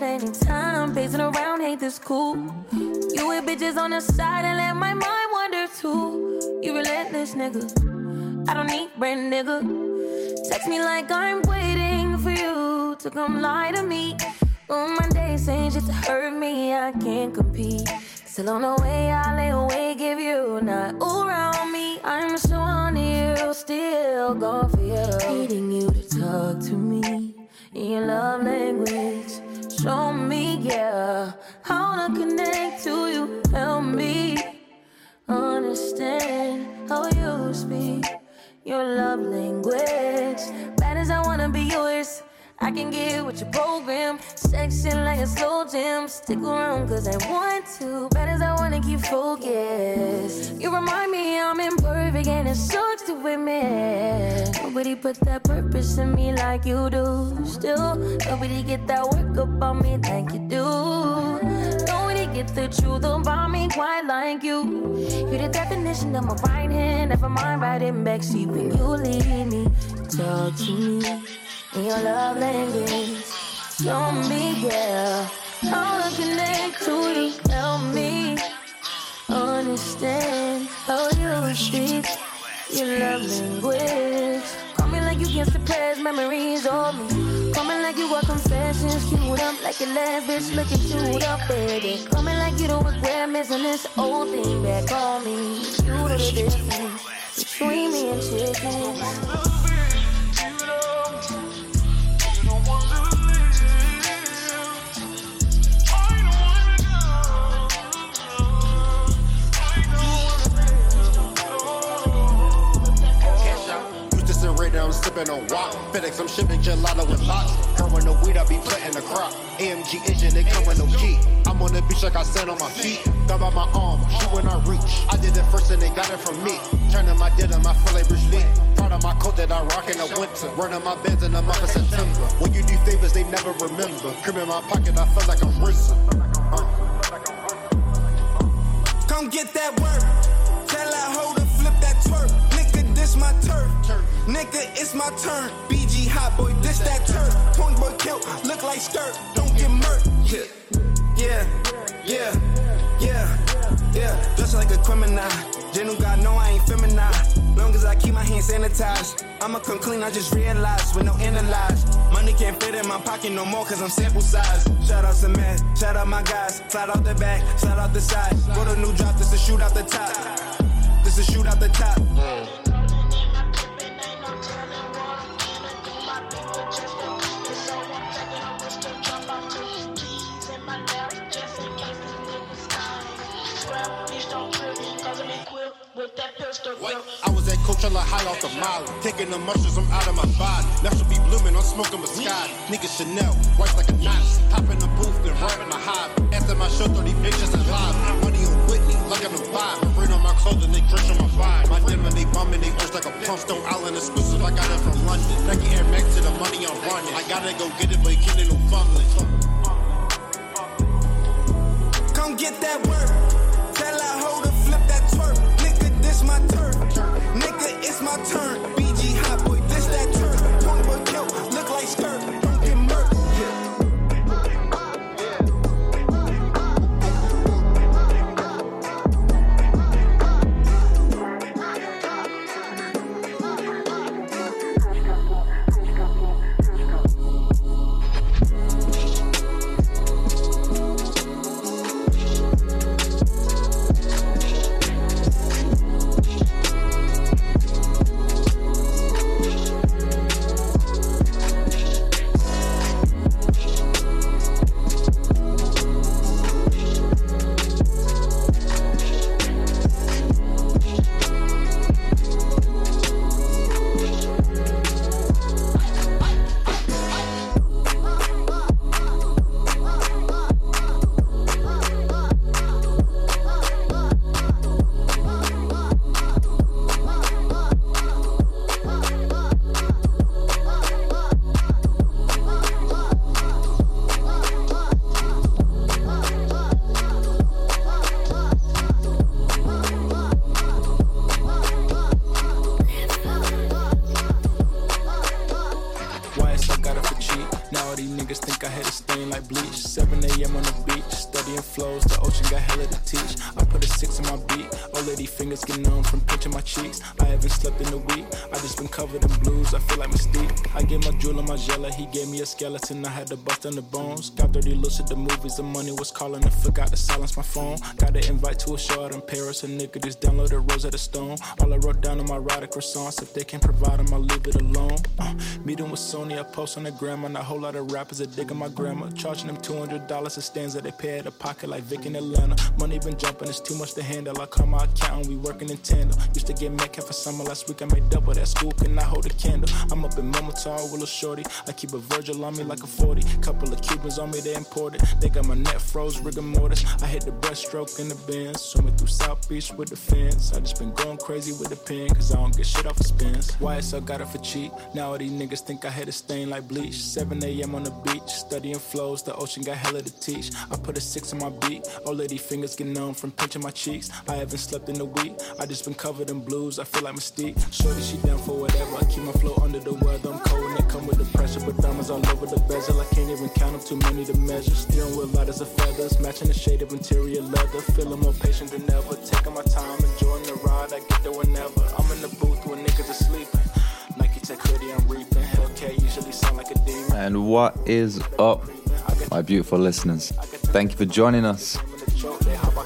plenty time pacing around, hate this cool. You with bitches on the side and let my mind wander too. You relentless nigga. I don't need brand nigga. Text me like I'm waiting for you to come lie to me. On my days saying shit to hurt me, I can't compete. Still on the way, I lay awake give you not all around me. I'm so on you, still going for you. Needing you to talk to me in your love language. Show me, yeah, how to connect to you. Help me understand how you speak your love language. Bad as I wanna be yours. I can get with your program. Section like a slow jam. Stick around cause I want to. Bad as I wanna keep focused. You remind me I'm imperfect and it sucks to admit. Nobody put that purpose in me like you do. Still, nobody get that work up on me like you do. Nobody get the truth about me quite like you. You're the definition of my right hand. Never mind riding backseat when you leave me. Talk to me in your love language. Show me, yeah, how to connect to you. Help me understand how you speak your love language. Call me like you can suppress memories of me. Call me like you got confessions queued up like your last bitch looking chewed up, baby. Call me like you don't regret missing this old thing back. Call me, you the difference between me and chickens. Sipping on rock. FedEx, I'm shipping gelato with lots. Growing the weed, I be planting the crop. AMG engine, they come with no key. I'm on the beach like I stand on my feet. Thumb by my arm, shoot when I reach. I did it first and they got it from me. Turning my denim, I feel like Bruce. Proud of my coat that I rock in the winter. Running my beds in the month of September. When you do favors, they never remember. Cream in my pocket, I feel like I'm. Uh. Come get that work. Tell that hoe turf. Nigga, it's my turn. BG hot boy, this that turf. Point boy kill, look like skirt. Don't get murked. Yeah, yeah, yeah, yeah, yeah. Just like a criminal. Genu God know I ain't feminine. Long as I keep my hands sanitized. I'ma come clean, I just realized with no analyze. Money can't fit in my pocket no more cause I'm sample size. Shout out to man, shout out my guys. Slide out the back, slide out the side. Go to new drop, this to shoot out the top. This to shoot out the top. I was at Coachella high off the mile, taking the mushrooms I'm out of my body. Now should be blooming, I'm smoking Moscato. Nigga Chanel, white like a nice. Hop in the booth and rap my hive. After my show, 30 bitches alive. Money on Whitney, like I'm a vibe. Bring on my clothes and they crush on my vibe. My denim, they bumming, they urge like a pump. Stone Island exclusive, I got it from London. Nike Air Max to the money I'm running. I gotta go get it, but you can't no fumbling. Come get that work. Tell that hoe to flip that twerk. This my turf. Nigga, it's my turn. flows, numb from pinching my cheeks. I haven't slept in a week, I just been covered in blues, I feel like Mystique. I gave my jeweler my jelly, he gave me a skeleton, I had to bust on the bones. Got dirty looks at the movies, the money was calling, I forgot to silence my phone. Got an invite to a show out in Paris, a nigga just downloaded Rosetta Stone. All I wrote down on my ride croissants, if they can't provide them, I'll leave it alone. Uh, meeting with Sony, I post on the gram, and a whole lot of rappers are digging my grandma. Charging them $200 a stanza, they pay at the pocket like Vick in Atlanta. Money been jumping, it's too much to handle. I call my accountant, we working in. Used to get Metcalf for summer, last week I made double that. School cannot hold a candle. I'm up in Momotar, Willow Shorty. I keep a Virgil on me like a 40. Couple of Cubans on me, they imported. They got my net froze, rigor mortis. I hit the breaststroke in the bins. Swimming through South Beach with the fins. I just been going crazy with the pen, cause I don't get shit off of spins. YSL got it for cheap. Now all these niggas think I had a stain like bleach. 7 a.m. on the beach, studying flows. The ocean got hella to teach. I put a six on my beat. Old lady fingers get numb from pinching my cheeks. I haven't slept in a week. I just been covered in blues. I feel like Mystique. Shorty, she down for whatever. I keep my flow under the weather. I'm cold and they come with the pressure, but diamonds all over the bezel. I can't even count them, too many to measure. Steering wheel light as a feathers, matching the shade of interior leather. Feeling more patient than ever. Taking my time, enjoying the ride. I get there whenever. I'm in the booth when niggas are sleeping. Nike Tech hoodie, I'm reaping. Hellcat usually sound like a demon. And what is up, my beautiful listeners? Thank you for joining us.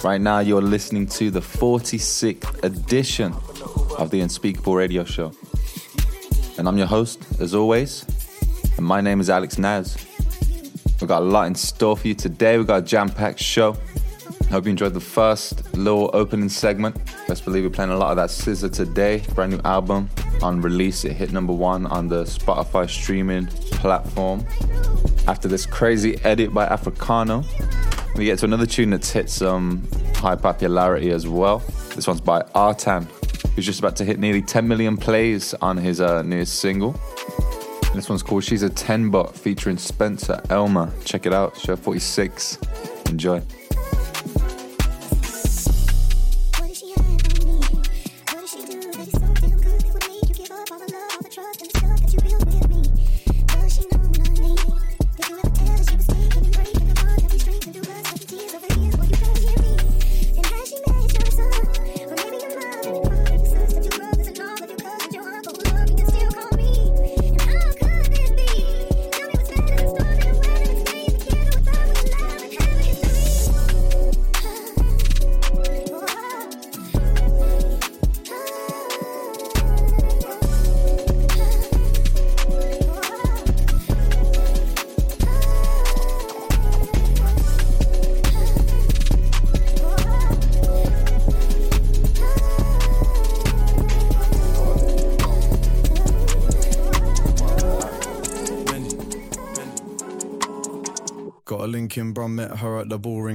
Right now, you're listening to the 46th edition of the Unspeakable Radio Show. And I'm your host, as always. And my name is Alex Naz. We've got a lot in store for you today. We've got a jam packed show. Hope you enjoyed the first little opening segment. Best believe we're playing a lot of that SZA today. Brand new album on release. It hit number one on the Spotify streaming platform. After this crazy edit by Afrikano, we get to another tune that's hit some high popularity as well. This one's by Artan, who's just about to hit nearly 10 million plays on his uh, newest single. This one's called She's a 10 But featuring Spencer Elmer. Check it out, show 46. Enjoy.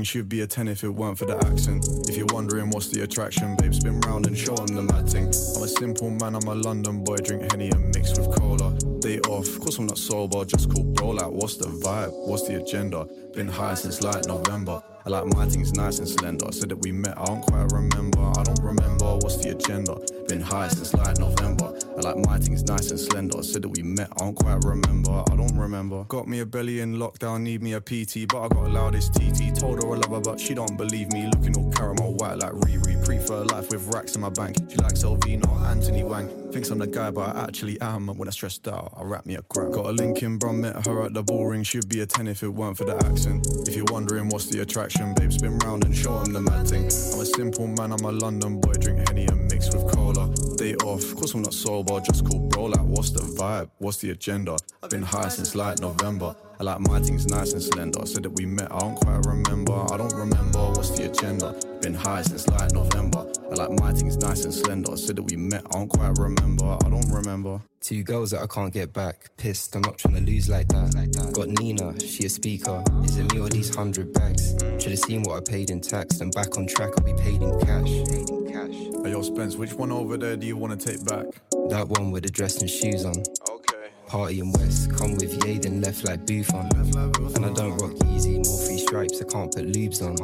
She'd be a 10 if it weren't for the accent. If you're wondering what's the attraction, babe, spin round and show them the mad thing. I'm a simple man, I'm a London boy, drink Henny and mix with cola. Day off, course I'm not sober, just cool bro, like what's the vibe, what's the agenda? Been high since like November. I like my things nice and slender. Said that we met, I don't quite remember. I don't remember what's the agenda. Been high since like November. I like my things nice and slender. Said that we met, I don't quite remember. I don't remember. Got me a belly in lockdown, need me a PT, but I got loudest TT. Told her I love her, but she don't believe me. Looking all caramel white like Riri. Prefer life with racks in my bank. She likes LV, not Anthony Wang. Thinks I'm the guy, but I actually am. When I stressed out, I rap me a crap. Got a link in, bro, met her at the ball ring. Should be a 10 if it weren't for the accent. If you're wondering what's the attraction, babe, spin round and show them the mad thing. I'm a simple man, I'm a London boy, drink Henny and mix with cola. Day off, course I'm not sober, just cool bro, like what's the vibe, what's the agenda? I've Been high since like November. I like my things nice and slender. Said that we met, I don't quite remember. I don't remember what's the agenda. Been high since like November. I like my things nice and slender. Said that we met, I don't quite remember. I don't remember. Two girls that I can't get back. Pissed, I'm not trying to lose like that. Like that. Got Nina, she a speaker. Is it me or these hundred bags? Should've seen what I paid in tax. And back on track, I'll be paid in cash. Paid in cash. Hey, yo, Spence, which one over there do you wanna take back? That one with the dress and shoes on. Okay. Party in West, come with Yaden, left like Buffon. on. Like and I don't rock Yeezy, more free stripes, I can't put lubes on.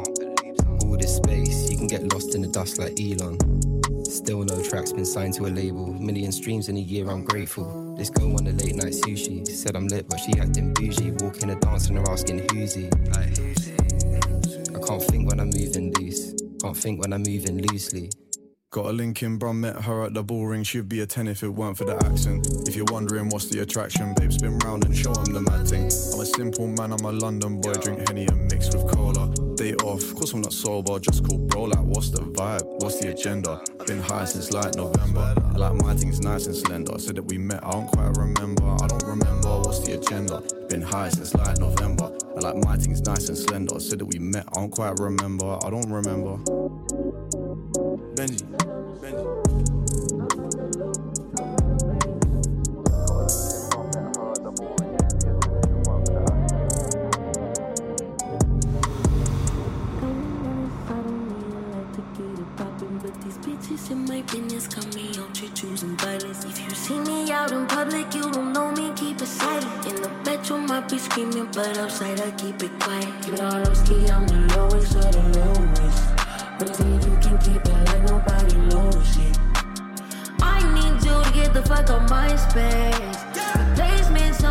All this space, you can get lost in the dust like Elon. Still no tracks been signed to a label. Million streams in a year, I'm grateful. This girl on the late night sushi. Said I'm lit, but she acting bougie. Walking and dancing and asking who's he. Like, I can't think when I'm moving loose. Can't think when I'm moving loosely. Got a link in, bruh, met her at the ballroom. She'd be a 10 if it weren't for the accent. If you're wondering what's the attraction, babe, spin round and show him the mad thing. I'm a simple man, I'm a London boy. Drink Henny and mix with cola. Day off, course I'm not sober. Just call bro, like, what's the vibe? What's the agenda? Been high since like November. I like my things nice and slender. Said that we met, I don't quite remember. I don't remember what's the agenda. Been high since like November. I like my things nice and slender. Said that we met, I don't quite remember. I don't remember. Benji. I don't need to get it popping, but these bitches In my business, call me on to choosing violence. If you see me out in public, you don't know me, keep it silent. In the bedroom, I be screaming, but outside, I keep it quiet. You know, I'm the lowest of the lowest. But see, you can keep it like nobody bullshit. I need you to get the fuck on my space. Replacements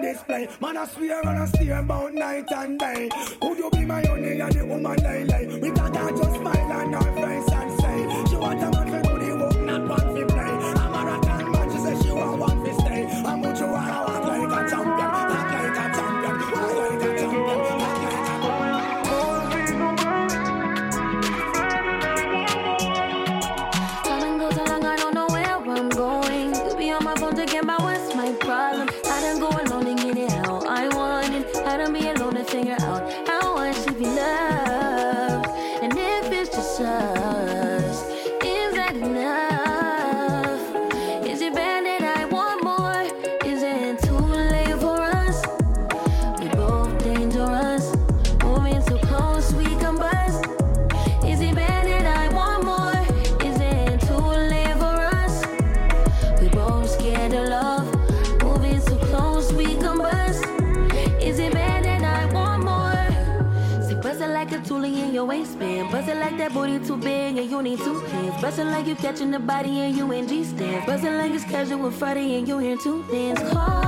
display. Man, I swear man, I swear, about night and day. Could you be my only and the woman I like? We can't just smile on our face and say, She want a man for good, he won't not want you need two hands. Bustin' like you catching the body and you in G stands. Bustin' like it's casual Friday and you're here two dance. Oh.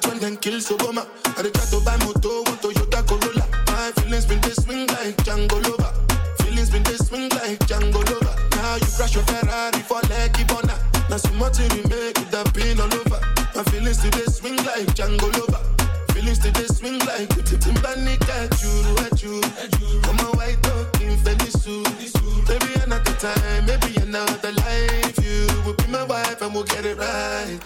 When them kill Soboma. I did try to buy moto, one Toyota Corolla. My feelings been they swing like Django Lover. Feelings been they swing like Django Lover. Now you crash your Ferrari for Lucky Bona. Now so much you make it have been all over. My feelings today swing like Django Lover. Feelings today swing like Timbani at you. Come on, white talking Felisu. Maybe another time, maybe another life. You will be my wife and we'll get it right.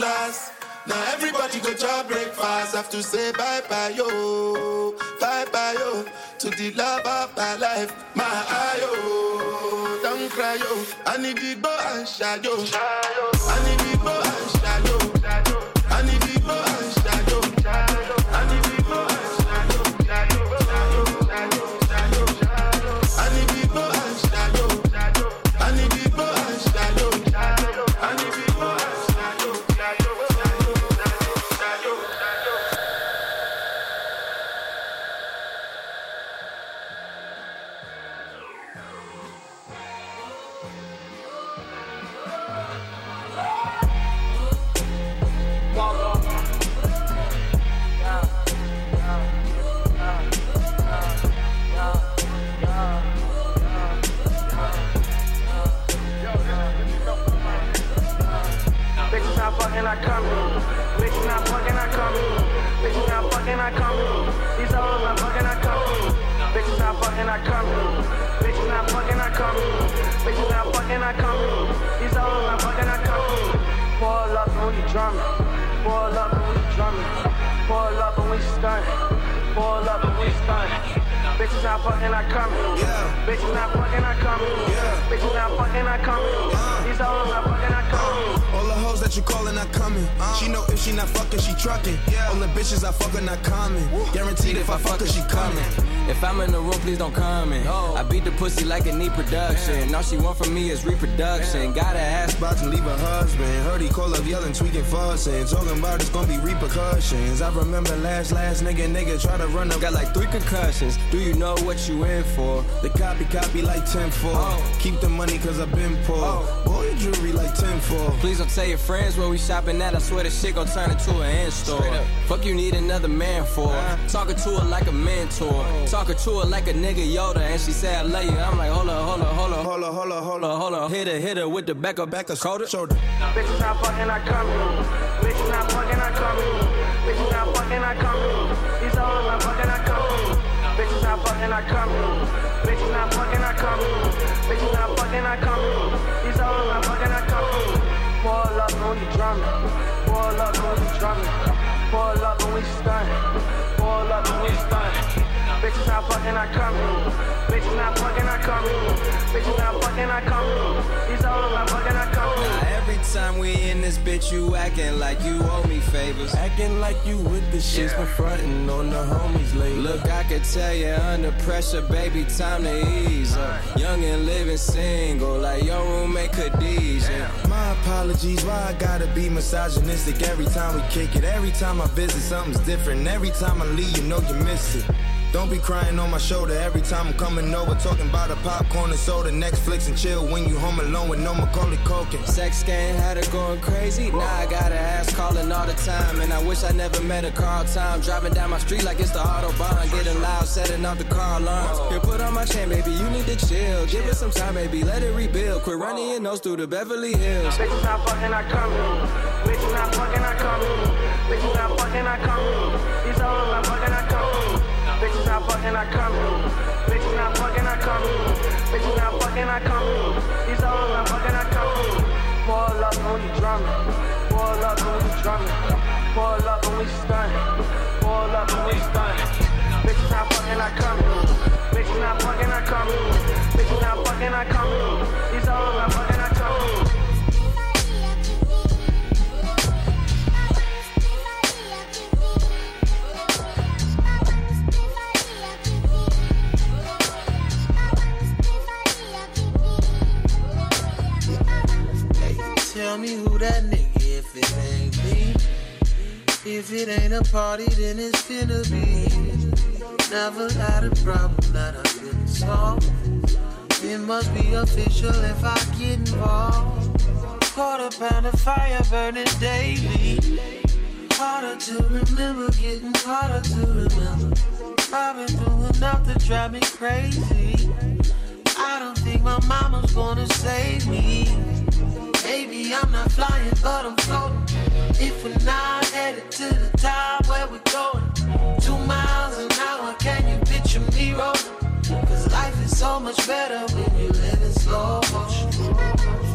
Now everybody go to breakfast. Have to say bye bye yo, bye bye yo to the love of my life, my ayo. Don't cry yo, I need to go and shadow. I need to and. Up and we stunning Bitches not fucking, I come. Yeah. Bitches not fucking, I come. Yeah. Bitches not fucking, I come. Uh. These hoes not fucking, that you callin' not coming. She know if she not fucking, she trucking. All the bitches I fucking not coming. Guaranteed if I fuck her, she coming. If I'm in the room, please don't comment. I beat the pussy like it need production. All she want from me is reproduction. Gotta ass About to leave her husband. Heard he call up yelling, tweaking, fussing. Talking about it's gonna be repercussions. I remember last, last nigga, nigga try to run up. Got like three concussions. Do you know what you in for? The copy, copy like 10 4. Keep the money cause I've been poor. Oh. Boy, your jewelry like 10 for? Please don't tell your friends where we shopping at. I swear this shit gon' turn into an in-store. Fuck you need another man for. Uh-huh. Talking to her like a mentor. Oh. Talking to her like a nigga Yoda. And she said I love you. I'm like, hold up, hold up, hold up. Hold up, hold up, hold up. Hold up, hit her, hit her with the back up, back up, shoulder. Shoulder. Bitches not fucking, I come here. Bitches not fucking, I come here. Bitches not fucking, I come here. These hoes not fucking, I come here. Bitches not fucking, I come here. Bitches not fucking, I come here. Bitches not fucking, I come here. When. Pull up when we drumming. Pull up when we stun. Pull up we stun. Bitches not fucking, I come. Bitches not fucking, I come. Bitches not fucking, I come. These hoes not fucking, I come. Now every time we in this bitch, you acting like you owe me favors. Acting like you with the shits, but frontin' on the homies lately. Look, I can tell you under pressure, baby, time to ease up. Young and living single, like your roommate Khadijah. My apologies, why I gotta be misogynistic every time we kick it. Every time I visit, something's different. Every time I leave, you know you miss it. Don't be crying on my shoulder every time I'm coming over. Talking about a popcorn and soda, Netflix and chill when you home alone with no Macaulay Culkin. Sex game had her going crazy. Now I got her ass calling all the time. And I wish I never met a car time. Driving down my street like it's the Autobahn. Getting loud, setting off the car alarms. Here, put on my chain, baby. You need to chill. Give it some time, baby. Let it rebuild. Quit running your nose through the Beverly Hills. Bitches not fucking, I come here. Bitches not fucking, I come here. Bitches not fucking, I come not fucking, I come. Bitches not fucking, I come. Bitches not fucking, I come. These hoes not fucking, I come. Pull up when you drumming. Pull up when you drumming. Pull up when we stun. Pull up when we stun. Bitches not fucking, I come. Bitches not fucking, I come. Bitches not fucking, I come Tell me who that nigga if it ain't me. If it ain't a party, then it's finna be. Never had a problem that I couldn't solve. It must be official if I get involved. Quarter pound of fire burning daily. Harder to remember, getting harder to remember. I've been through enough to drive me crazy. I don't think my mama's gonna save me. Maybe I'm not flying, but I'm floating. If we're not headed to the top, where we going? Two miles an hour, can you picture me rolling? Cause life is so much better when you live in slow motion.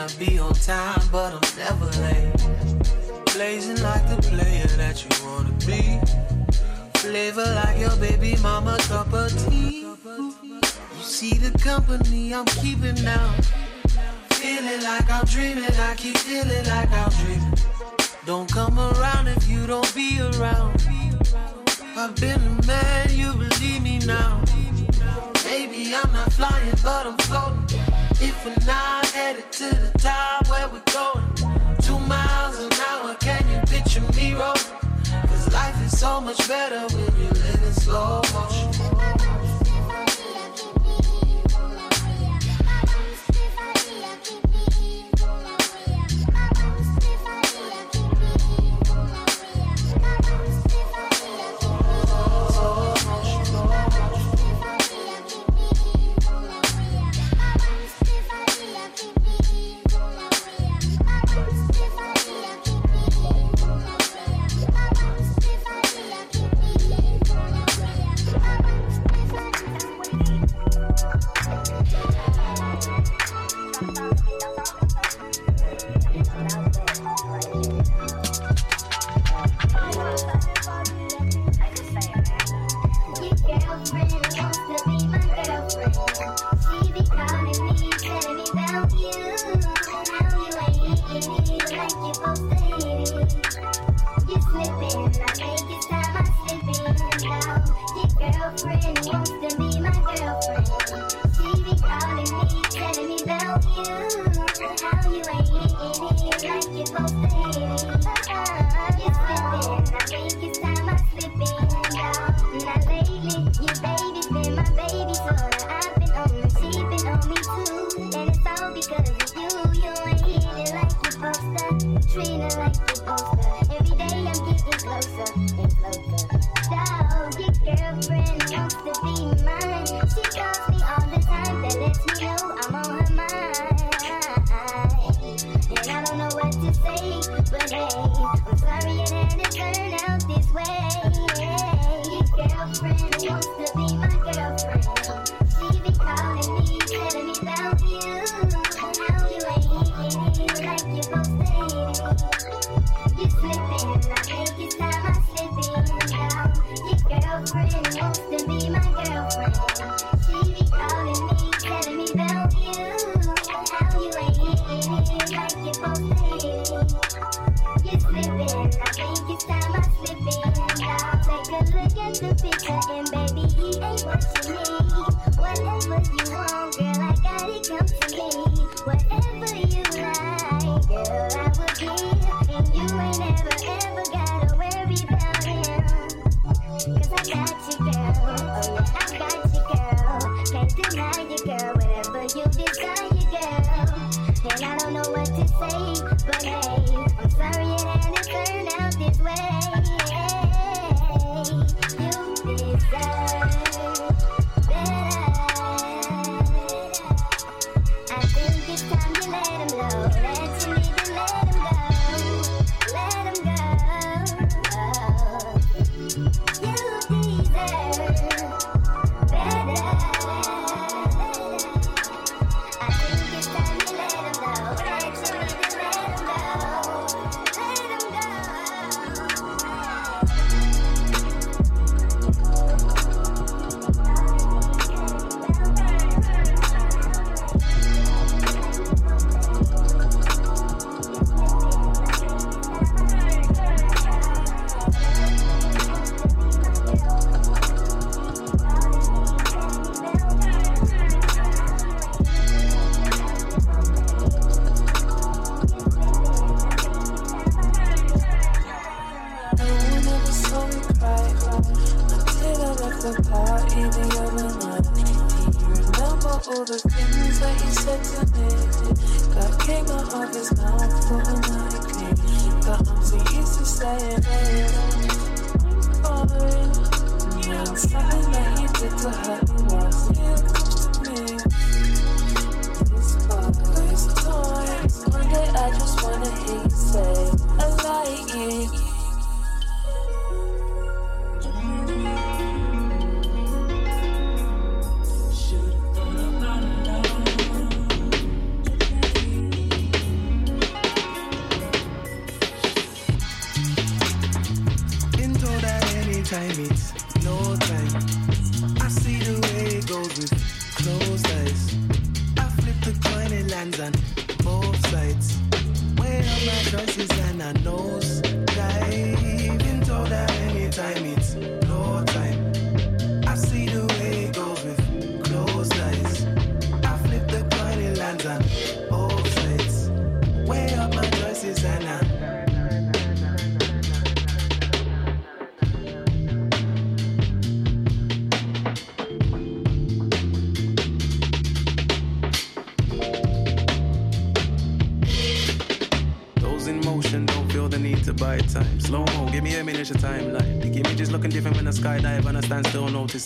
Not be on time, but I'm never late. Blazing like the player that you wanna be. Flavor like your baby mama cup of tea. You see the company I'm keeping now. Feeling like I'm dreaming, I keep feeling like I'm dreaming. Don't come around if you don't be around. I've been a man, you believe me now. Maybe I'm not flying, but I'm floating. If we're not headed to the top, where we going? Two miles an hour, can you picture me rolling? Cause life is so much better when you live in slow motion.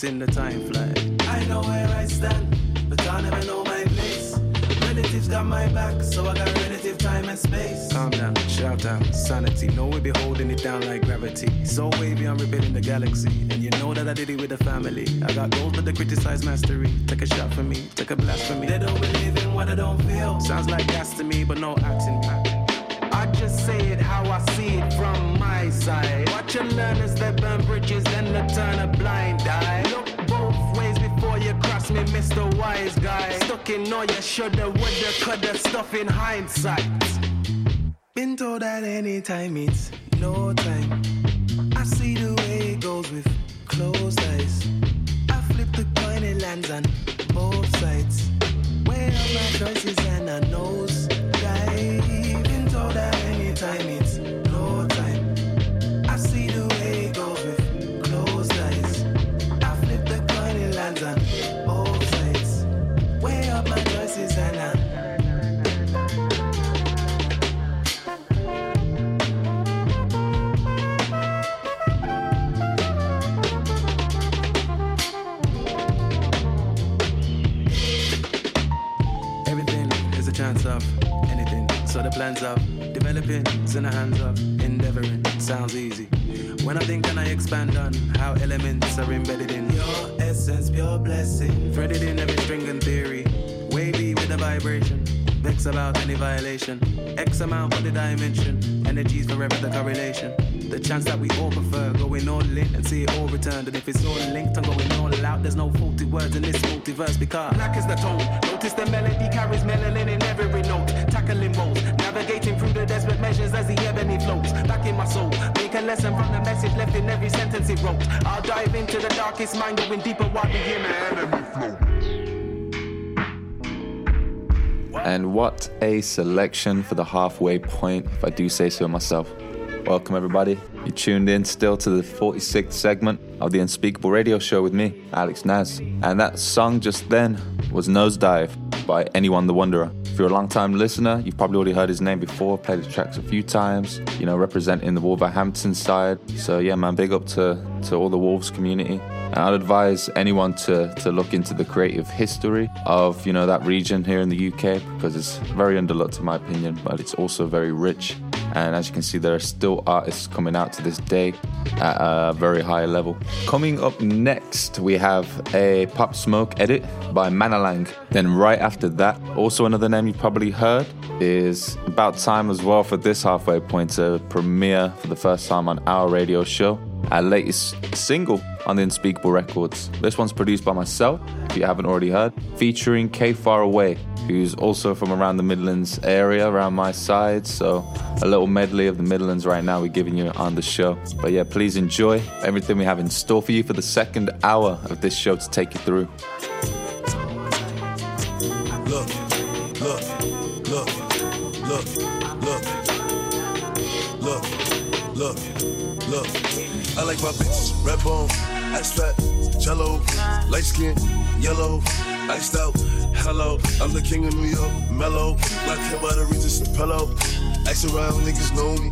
In the time Of developing is in the hands of endeavoring. Sounds easy. When I think, then I expand on how elements are embedded in your essence, pure blessing. Threaded in every string and theory. Wavy with a vibration. Vex about any violation. X amount for the dimension. Energies forever the correlation. The chance that we all prefer going all in and see it all returned. And if it's all linked I'm going all out, there's no faulty words in this multiverse because black is the tone. Notice the melody carries melanin in every note. Tackling woes, navigating through the desperate measures as the ebony flows. Back in my soul, make a lesson from the message left in every sentence it wrote. I'll dive into the darkest mind, going deeper while enemy. And what a selection for the halfway point, if I do say so myself. Welcome, everybody. You tuned in still to the 46th segment of the Unspeakable Radio Show with me, Alex Naz. And that song just then was Nosedive by Neone the Wonderer. If you're a long time listener, you've probably already heard his name before, played his tracks a few times, you know, representing the Wolverhampton side. So, yeah, man, big up to, to all the Wolves community. And I'd advise anyone to, to look into the creative history of, you know, that region here in the UK because it's very underlooked in my opinion, but it's also very rich. And as you can see, there are still artists coming out to this day at a very high level. Coming up next, we have a Pop Smoke edit by Manalang. Then right after that, also another name you've probably heard is about time as well for this halfway point to premiere for the first time on our radio show. Our latest single on the Unspeakable Records. This one's produced by myself, if you haven't already heard, featuring Kayfaraway, who's also from around the Midlands area, around my side. So a little medley of the Midlands right now we're giving you on the show. But yeah, please enjoy everything we have in store for you for the second hour of this show to take you through. Look, look, look, look, look, look, look, look. I like my red bone, ice fat, jello, light skin, yellow, iced out. Hello, I'm the king of New York, mellow, like him by the Regis and pillow. Ask around, niggas know me.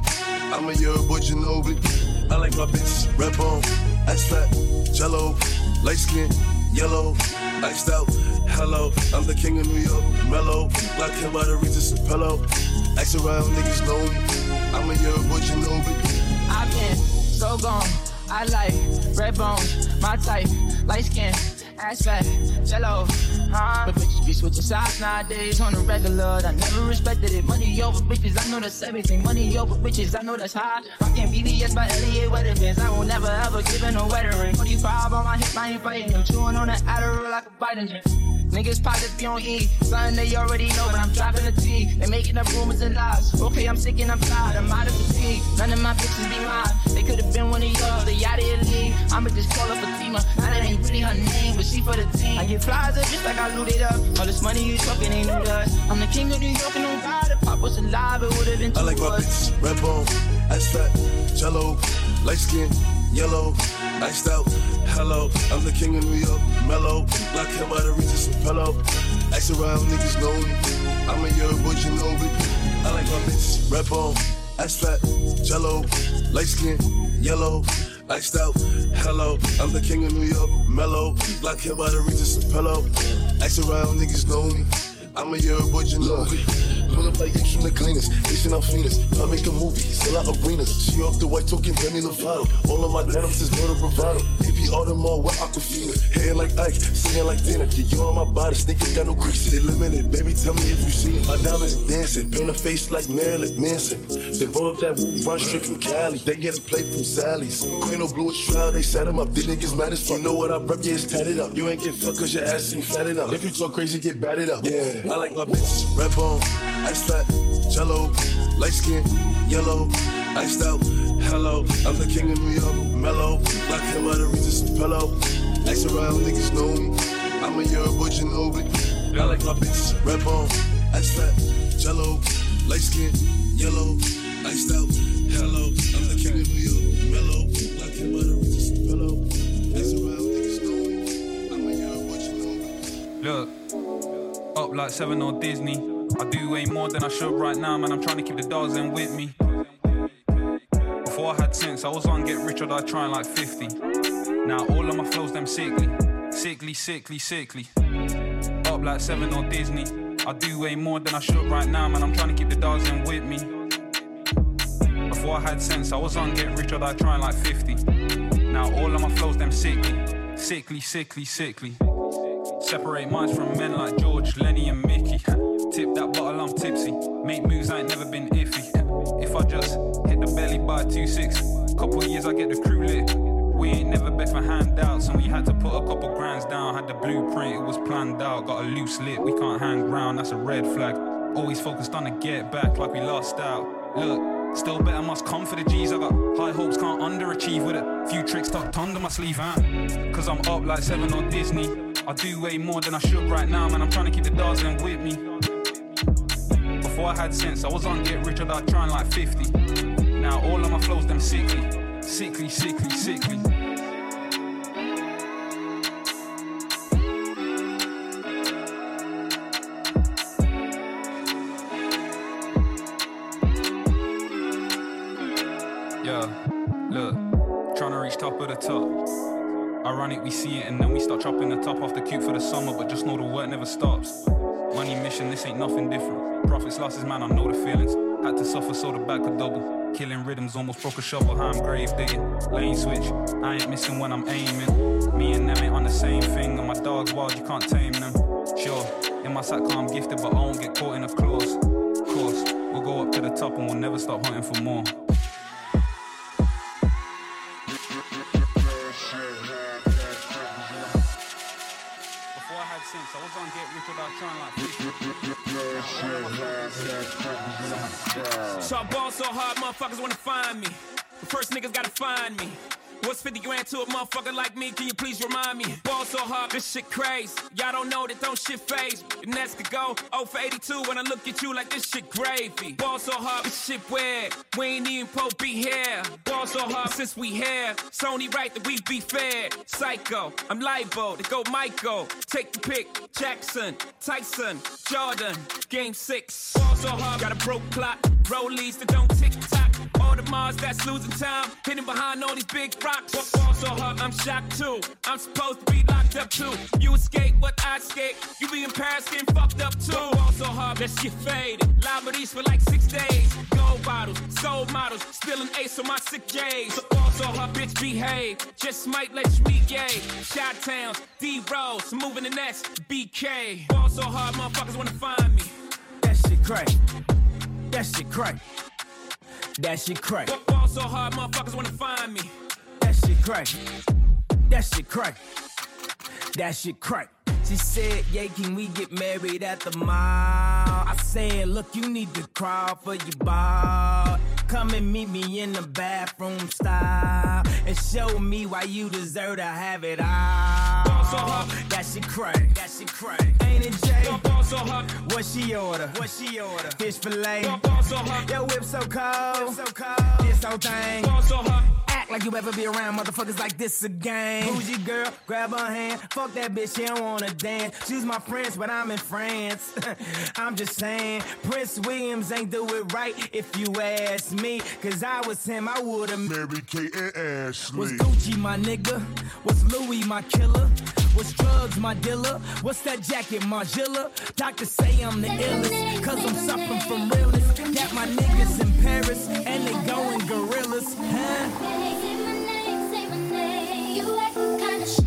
I'm a year boy Ginobili. I like my bitches red bone, ice fat, jello, light skin, yellow, iced out. Hello, I'm the king of New York, mellow, like him by the Regis and pillow. Ask around, niggas know me. I'm a year boy Ginobili. I've been so gone. I like red bones, my type, light skin, ass fat, jello. Huh? But bitches be switching sides nowadays on the regular. I never respected it. Money over bitches, I know that's everything. Money over bitches, I know that's high. Rockin' BBS by Elliot bands. I will never ever give in a wedding ring. 45 on my hip, I ain't fighting. Chewing on the Adderall like a gym. Niggas pockets be on E. Something they already know, but I'm dropping the T. They making up rumors and lies. Okay, I'm sick and I'm tired. I'm out of fatigue. None of my bitches be mine. They could have been one of y'all. They out of your league. I'ma just call her Fatima. Now that ain't really her name, but she for the team. I get flies up just like I looted up. All this money you talking ain't new to us. I'm the king of New York and. If Pop was alive, it would have been two I like my bitches red bone, ice fat, jello, light skin, yellow, iced out. Hello, I'm the king of New York, mellow, like him by the Regis and pillow. Ask around, niggas know me. I'm a year boy Ginobili. I like my bitches red bone, ice fat, jello, light skin, yellow. Iced out, hello, I'm the king of New York, mellow, like him by the Regis and pillow. Ask around, niggas know me. I'm a year boy Ginobili. Pull up like X from the cleaners. Facing out fiends. I make a movie. Sell out arenas. She off the white token, Demi Lovato. All of my denims is murder bravado. AP Audemars with Aquafina. Hair like Ike, singing like dinner. Yeah, you on my body, sneakers got no crease. They limited. Baby, tell me if you see it. My diamonds dancing. Paint a face like Marilyn Manson. They roll up that woo run straight from Cali. They get a plate from Sally's. Queen of Blue trial, they set him up. These niggas mad as fuck. You know what I rep, yeah, it's tatted up. You ain't get fucked cause your ass ain't fatted up. If you talk crazy, get batted up. Yeah, I like my bitches. Red bone, ice fat, jello, light skin, yellow, iced out. Hello, I'm the king of New York, mellow. Black hair, by the reason pillow. Ice around, niggas know me. I'm a year boy, Ginobili. I like my bitches. Red bone, ice fat, jello, light skin, yellow, iced out. Hello, I'm the king of New York, mellow. Black hair, by the reason pillow. Ice around, niggas know me. I'm a year boy, Ginobili. Look, up like seven on Disney. I do way more than I should right now, man. I'm trying to keep the dogs in with me. Before I had sense, I was on get rich or die trying like 50. Now all of my flows, them sickly. Sickly, sickly, sickly. Up like seven on Disney. I do way more than I should right now, man. I'm trying to keep the dogs in with me. Before I had sense, I was on get rich or die trying like 50. Now all of my flows, them sickly. Sickly, sickly, sickly. Separate minds from men like George, Lenny, and Mickey. Tip that bottle, I'm tipsy. Make moves, I ain't never been iffy. If I just hit the belly by 2-6, couple years I get the crew lit. We ain't never bet for handouts, and we had to put a couple grands down. Had the blueprint, it was planned out. Got a loose lip, we can't hang round, that's a red flag. Always focused on the get back like we lost out. Look, still better must come for the G's. I got high hopes, can't underachieve with a few tricks tucked under my sleeve, huh? Cause I'm up like seven on Disney. I do way more than I should right now, man. I'm trying to keep the dogs in with me. Before I had sense, I was on get rich or trying like 50. Now all of my flows, them sickly. Sickly, sickly, sickly. Yeah, look, trying to reach top of the top. Ironic, we see it and then we start chopping the top off the cute for the summer, but just know the work never stops. Money mission, this ain't nothing different. Profits, losses, man, I know the feelings. Had to suffer so the back could double. Killing rhythms, almost broke a shovel, how I'm grave digging. Lane switch, I ain't missing when I'm aiming. Me and them ain't on the same thing, and my dog's wild, you can't tame them. Sure, in my sack I'm gifted, but I won't get caught in a clause. Course, we'll go up to the top and we'll never stop hunting for more. So I ball so hard, motherfuckers wanna find me. The first niggas gotta find me. What's 50 grand to a motherfucker like me? Can you please remind me? Ball so hard, this shit crazy. Y'all don't know that don't shit phase. me. The next could go 0 for 82 when I look at you like this shit gravy. Ball so hard, this shit weird. We ain't even po be here. Ball so hard since we here. It's only right that we be fair. Psycho, I'm libo to go Michael. Take the pick, Jackson, Tyson, Jordan. Game six. Ball so hard, got a broke clock. Rollies that don't tick tock. Mars that's losing time. Hidden behind all these big rocks. Ball so hard, I'm shocked too. I'm supposed to be locked up too. You escape, but I escape. You be in Paris getting fucked up too. Ball so hard, that shit faded. Liberties for like six days. Gold bottles, soul models. Spilling ace on my sick days. Ball so hard, bitch, behave. Just might let you meet gay. Shot towns, D Rose, moving the next BK. Ball so hard, motherfuckers wanna find me. That shit crack. That shit crack. That shit crack. Ball so hard, motherfuckers wanna find me. That shit crack. That shit crack. That shit crack. She said, Yeah, can we get married at the mall? I said, Look, you need to crawl for your ball. Come and meet me in the bathroom style and show me why you deserve to have it all. so hard. That shit crack. That shit crack. Ain't it Jay? Ball so hard. What she order? What she order? Fish fillet. Ball so hard. Yo, whip so cold. Whip so cold. This whole thing. Ball so hard. Act like you ever be around motherfuckers like this again. Who's your girl? Grab her hand. Fuck that bitch, she don't wanna dance. She's my friends, but I'm in France. I'm just saying, Prince Williams ain't do it right if you ask me. Cause I was him, I would've Mary Kate and Ashley. Was Gucci my nigga? Was Louis my killer? What's drugs, my dealer? What's that jacket, Margiela? Doctors say I'm the illest, cause I'm suffering from realness. Got my niggas in Paris, and they going gorillas, huh? you acting kinda shy.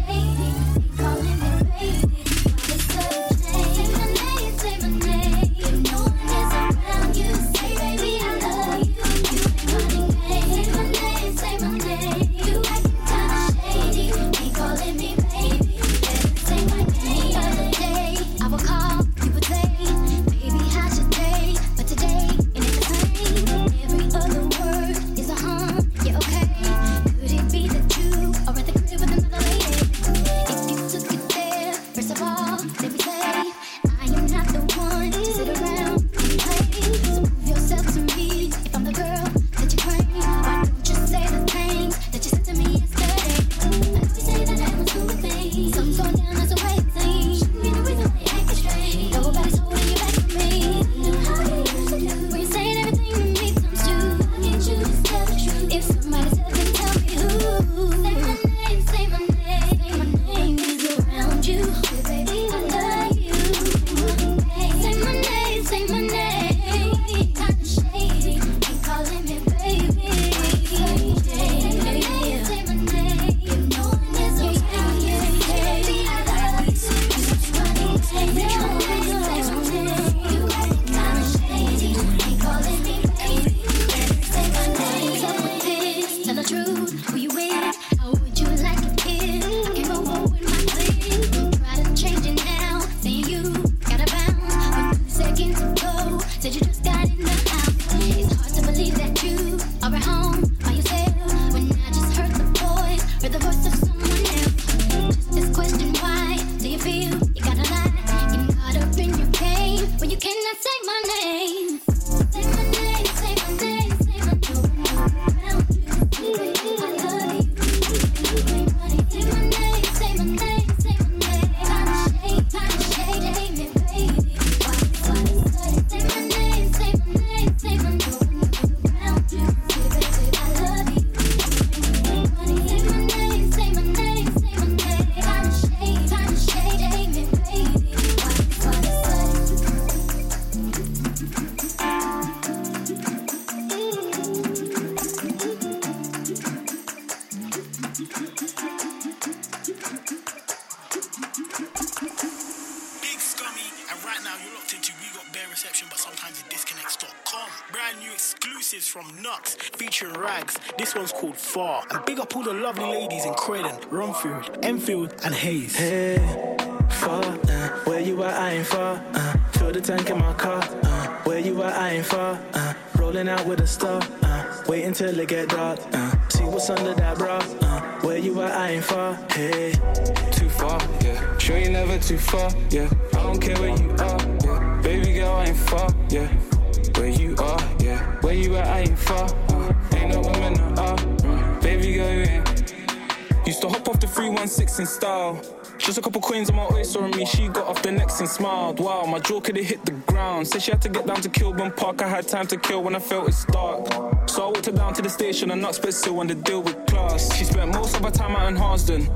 Enfield, Enfield, and Hayes. Hey, far, uh, where you at, I ain't far. Uh, fill the tank in my car. Uh, where you at, I ain't far. Uh, rolling out with a star. Uh, wait until it get dark. Uh, see what's under that bra. Uh, where you at, I ain't far. Hey, too far, yeah. Sure you never too far, yeah. I don't care where you are, yeah. Baby girl, I ain't far, yeah. Where you are, yeah. Where you at, I ain't far. To hop off the 316 in style. Just a couple coins on my oyster on me, she got off the next and smiled. Wow, my jaw could have hit the ground. Said she had to get down to Kilburn Park, I had time to kill when I felt it start. So I walked her down to the station and not spit still on the deal with class. She spent most of her time out in Harlesden.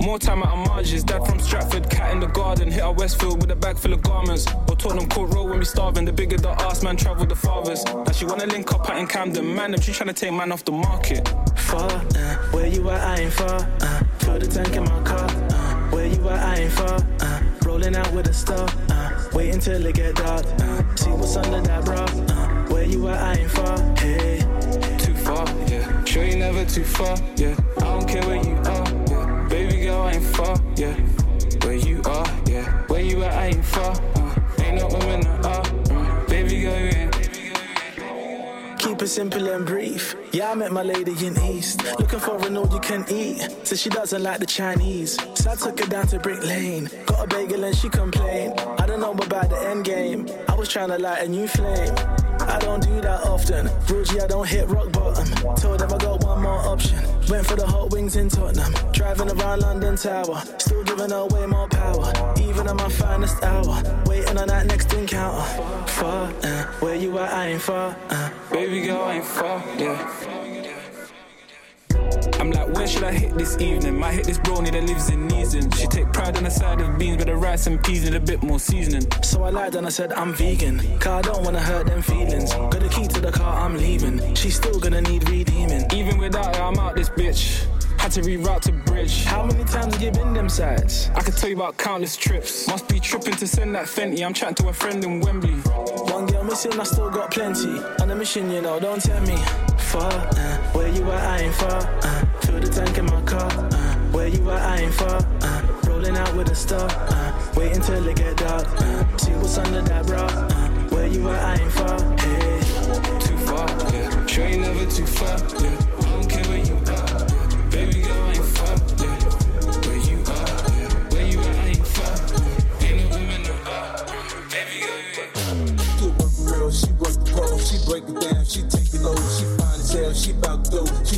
More time out at Marge's, dad from Stratford, cat in the garden. Hit our Westfield with a bag full of garments. Or Tottenham Court Road when we starving. The bigger the ass, man, travel the farthest. Now she wanna link up out in Camden. Man, them she tryna take man off the market. Far, uh, where you at, I ain't far. Uh, fill the tank in my car. Uh, where you at, I ain't far. Uh, rolling out with a star. Uh, wait until it get dark. Uh, see what's under that bra. Uh, where you at, I ain't far. Hey, too far, yeah. Sure you never too far, yeah. I don't care where you are yeah. Baby girl, I ain't far, yeah. Where you are, yeah. Where you at, I ain't far. Uh, baby girl, you. Keep it simple and brief. Yeah, I met my lady in East. Looking for an all you can eat. Says she doesn't like the Chinese. So I took her down to Brick Lane. Got a bagel and she complained. I don't know about the end game. I was trying to light a new flame. I don't do that often. Rugy, I don't hit rock bottom. Told them I got one more option. Went for the hot wings in Tottenham. Driving around London Tower. Still giving away more power. Even in my finest hour. Waiting on that next encounter. Far, uh, where you at, I ain't far. Uh. Baby girl, I ain't far, yeah. I'm like, where should I hit this evening? Might hit this brony that lives in Neasden. She take pride on the side of beans, but the rice and peas need a bit more seasoning. So I lied and I said I'm vegan, cause I don't wanna hurt them feelings. Got the key to the car, I'm leaving. She's still gonna need redeeming. Even without her, I'm out this bitch. Had to reroute to bridge. How many times have you been them sides? I could tell you about countless trips. Must be tripping to send that Fenty. I'm chatting to a friend in Wembley. One girl missing, I still got plenty. On a mission, you know, don't tell me. Far, uh, where you at, I ain't far. Uh, fill the tank in my car. Uh, where you at, I ain't far. Uh, rolling out with a star. Uh, wait until it get dark. Uh, see what's under that bra. Uh, where you at, I ain't far. Hey. Too far, yeah. Sure you never too far, yeah. I don't care where you are. Yeah. Baby girl, I ain't far, yeah. Where you are, yeah. Where you at, I ain't far. Ain't no woman no bar. Baby girl, you ain't Good work real, she work the pole, she break it down, she take it low, she fine as hell, she bout she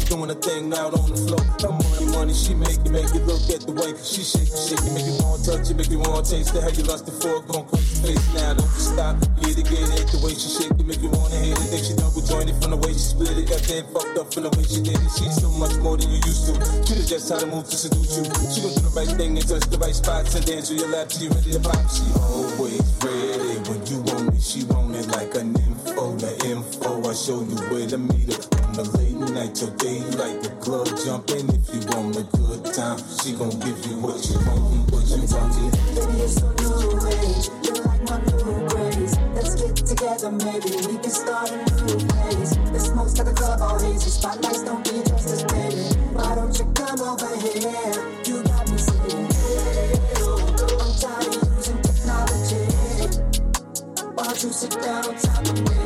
doing a thing out on the floor. Her money, money, she make it, make it look at the way she shake shake. Make you want to touch it, make you want to taste it, how you lost it for, gon' crazy face now, don't you stop, get it, get it, the way she shake it, make you wanna hit it, think she double jointed from the way she split it, got damn fucked up from the way she did it, she's so much more than you used to, she knows just how to move to seduce you, she gon' do the right thing and touch the right spots and dance to your lap. Till you ready to pop, she always ready when you want it, she want it like an info, the info, I show you where to meet her, on the late night, your daylight, the club jumping, if you want a good time, she gon' give you what you want what you want. It's so new age. You're like my new craze. Let's get together, maybe we can start a new phase. The smoke's got the club all hazy. Spotlights don't do it justice, baby. Why don't you come over here? You got me singing. I'm tired of using technology. Why don't you sit down on top of me? Hey-oh. I'm tired of using technology. I need you right in front of me. She wants it. She wants it, she wants it, so gotta give it to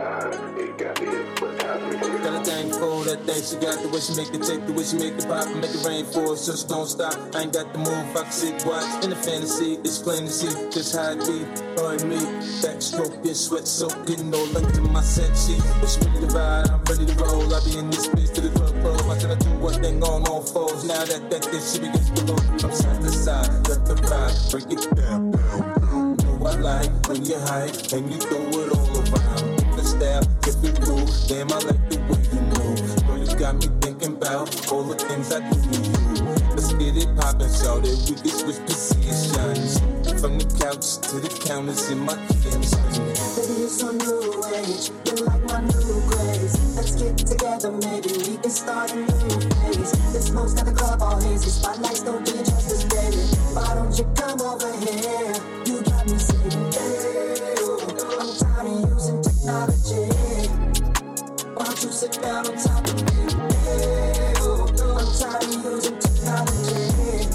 it, wants it, she wants it, her. Got a thing for that thing she got, the way she make it take, the way she make it pop, make it rain for us, just don't stop. I ain't got the move, I can sit watch. In the fantasy, it's plain to see just how it be. And me, backstroking, sweat soaking, no length in my set sheet. It's ready to ride, I'm ready to roll. I be in this bitch to the club pro. I gotta do one thing on all fours. Now that that this shit begins to roll, from side to side, let the ride, break it down, down. Know I like when you hype and you throw it. The if move, damn I like the way you move. Girl, you got me thinking about all the things I do to you. Let's get it poppin', shout it, we can switch positions. From the couch to the counters in my kitchen. Baby, it's so new age, you're like my new craze. Let's get together, maybe we can start a new phase. The smoke's got the club all hazy, spotlights don't do it justice, baby. Why don't you come over here? You got me singing, hey-oh. I'm tired of using technology. Sit down on top of me? Oh, I'm tired of using technology.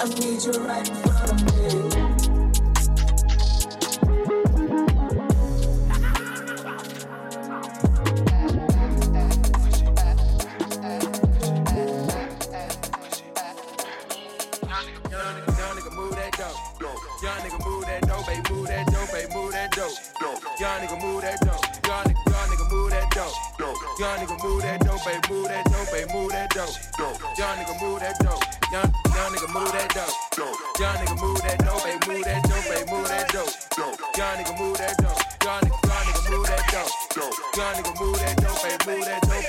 I need you right Young nigga move that dope, baby, move that dope, baby, move that dope. Young nigga move that dope. Young, young nigga move that dope. Young nigga move that dope, baby, move that dope, baby, move that dope. Young nigga move that dope. Young nigga, move that dope. Young nigga move that dope, baby, move that dope,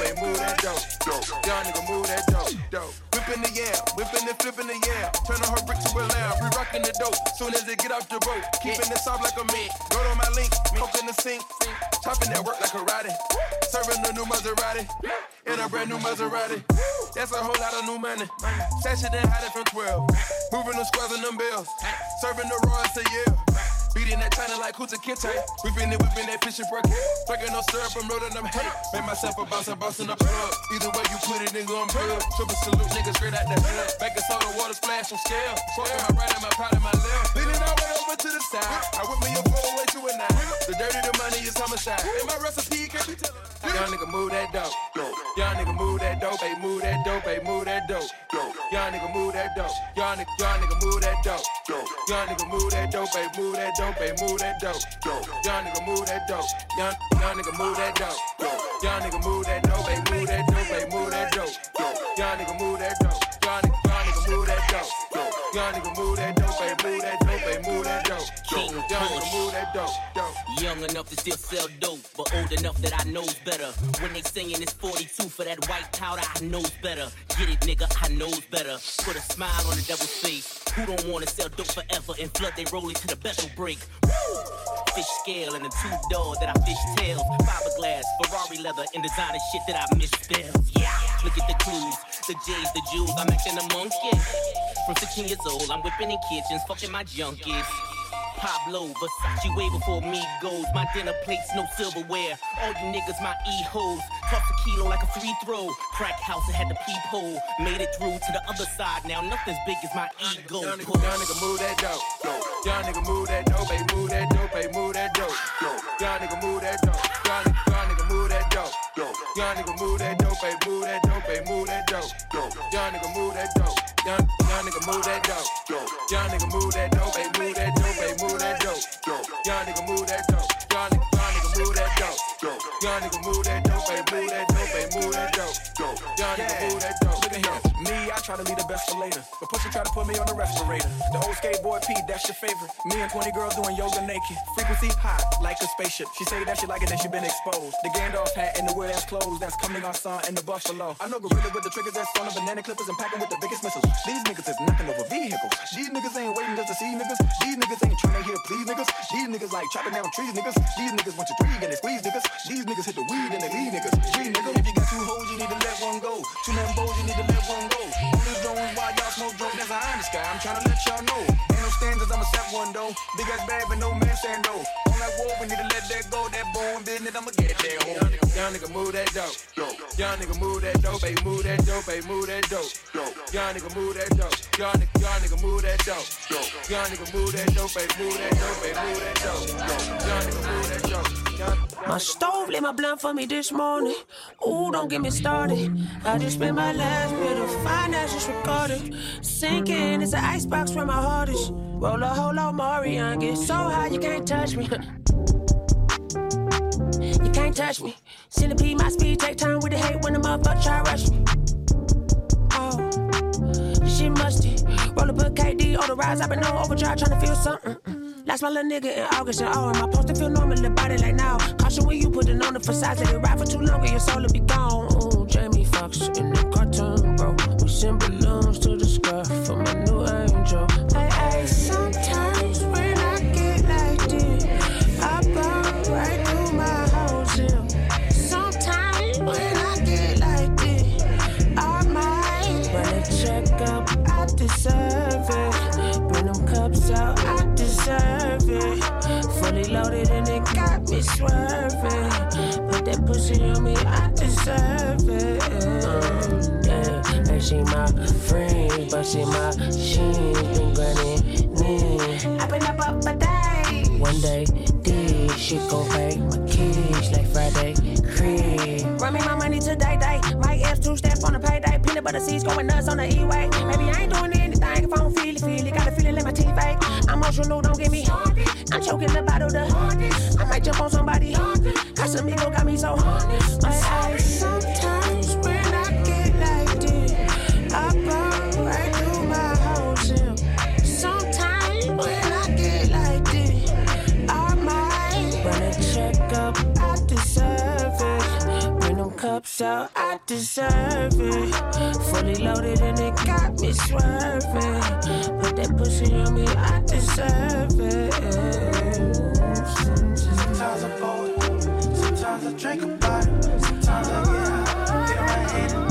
dope. Young nigga move that dope, dope. Whipping the yam, whipping and flipping the yam. Turning her brick to a lamb, we rocking the dope. Soon as it get off the boat, keeping it soft like a mint. Go to my link, coke in the sink, chopping that work like a karate. Serving the new Maserati, in a brand new Maserati. That's a whole lot of new money. Sashing and hiding from 12. Moving the squares and them bells. Serving the royals a year. Beating that China like Kunta Kinte. Whipping it, whipping that fish and break it. Fucking no syrup, I'm rolling them hay. Made myself a boss, I'm bossing the plug. Either way you put it, nigga, I'm good. Triple salute, nigga, straight out the hood. Baking soda, water splash on scale. Smoking my right and my pot in my left. Leaning all way over to the side. I whip me a four way to a nine. The dirty, the money is homicide. And my recipe can't be telling. Young nigga, move that dope. Young nigga move that dope, ay, move that dope, ay, move that dope. Young nigga move that dope. Young nigga, young nigga move that dope. Young nigga move that dope, ay, move that dope, ay, move that dope. Young nigga move that dope. Young, young nigga move that dope. Young nigga move that dope, ay, move that dope, ay, move that dope. Young nigga move that dope. Young nigga move that dope. Young nigga move dope. Young enough to still sell dope, but old enough that I knows better. When they singing it's 42 for that white powder, I knows better. Get it, nigga, I knows better. Put a smile on the devil's face. Who don't wanna sell dope forever and flood they rolling to the vessel break? Fish scale and a two door that I fish tails. Fiberglass, Ferrari leather, and designer shit that I misspell. Yeah, look at the clues, the J's, the jewels. I'm acting a monkey. From 16 years old, I'm whipping in kitchens, fucking my junkies. Pablo, Versace way before me goes. My dinner plates, no silverware. All you niggas, my e-hoes. Toss a kilo like a free throw. Crack house, it had the peephole. Made it through to the other side. Now nothing's big as my ego. Young nigga, young nigga move that dope. Young nigga move that dope, ay, move that dope, ay, move that dope. Young nigga move that dope. Young nigga, young nigga move that dope. Young nigga move that dope, ay, move that dope, ay, move that dope. Young nigga move that dope. Young, young nigga move that dope. Young nigga move that dope, ay, move that dope, ay, move that dope. Young nigga move that dope. Nigga, young nigga move that dope. Young nigga move that dope, ay, move that dope, ay, move that dope. Young nigga move that dope. Look at here. Me, I try to leave the best for later. But pussy try to put me on the respirator. The old skateboard P, that's your favorite. Me and 20 girls doing yoga naked. Frequency high, like a spaceship. She say that she like it, then she been exposed. The Gandalf hat and the weird ass clothes. That's coming our son and the buffalo. I know gorilla with the triggers that's on the banana clippers and packing with the biggest missiles. These niggas is knocking over vehicles. These niggas ain't waiting just to see niggas. These niggas ain't trying to hear please niggas. These niggas like chopping down trees niggas. These niggas want to three and squeeze niggas. These niggas hit the weed and they leave niggas. Three niggas. If you got two hoes, you need to let one go. Two Lambos, you need to let one go. Only drones why y'all smoke dope, that's in the sky. I'm trying to let y'all know. Ain't no standards, I'ma set one though. Big ass bag, but no man stand though. On that wall, we need to let that go. That bone business, I'ma get that hoe. Young nigga move that dope. Young nigga move that dope, ay, move that dope, ay, move that dope. Young nigga move that dope. Young nigga, young nigga move that dope. Young nigga move that dope, ay, move that dope, ay, move that dope. Young nigga move that dope. Young- My stove lit my blunt for me this morning. Ooh, don't get me started. I just spent my last bit of finances recorded. Sinking, it's an icebox where my heart is. Roll a whole lot Marion, get so high you can't touch me. You can't touch me. Centipede, my speed, take time with the hate when the motherfucker try rush me. Oh, shit musty. Roll a KD on the rise, I've been on overdrive trying to feel something. Lost my little nigga in August and oh, am I supposed to feel normal about it like now? Caution when you put it on the facade, let it ride for too long and your soul will be gone. Ooh, Jamie Foxx in the cartoon, bro. We send balloons to the sky for my new angel. Them. I deserve it. Fully loaded and it got me swerving. Put that pussy on me. I deserve it. Yeah, and she my friend, but she my she been grinding me. I've been up up a day. One day, this shit gon' pay my kids like Friday. Crib. Run me my money today, day. My ass two step on the payday. Peanut butter seeds going nuts on the E-way. Maybe I ain't doing if I don't feel it, feel it. Got a feeling let my teeth ache. I'm emotional, don't get me. I'm choking the bottle, the I might jump on somebody. Casamigo got me so hard I, I, sometimes out. I deserve it. Fully loaded and it got me swerving. Put that pussy on me. I deserve it. Sometimes I fall, sometimes I drink about it. Sometimes I get high, get my head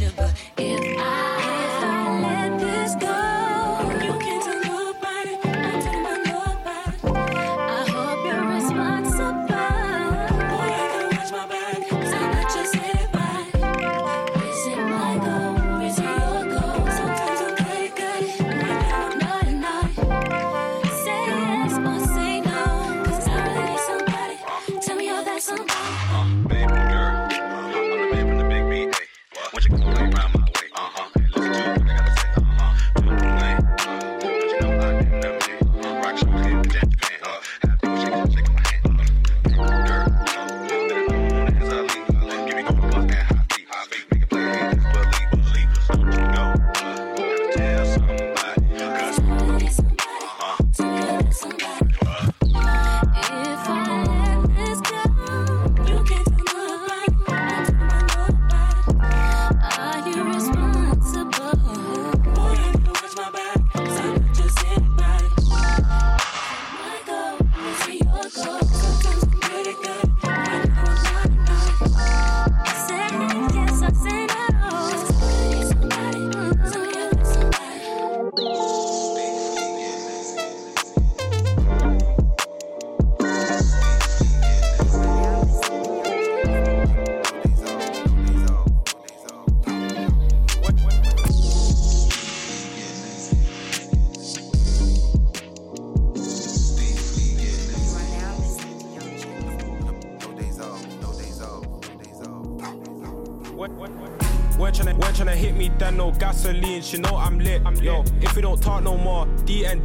shouldn't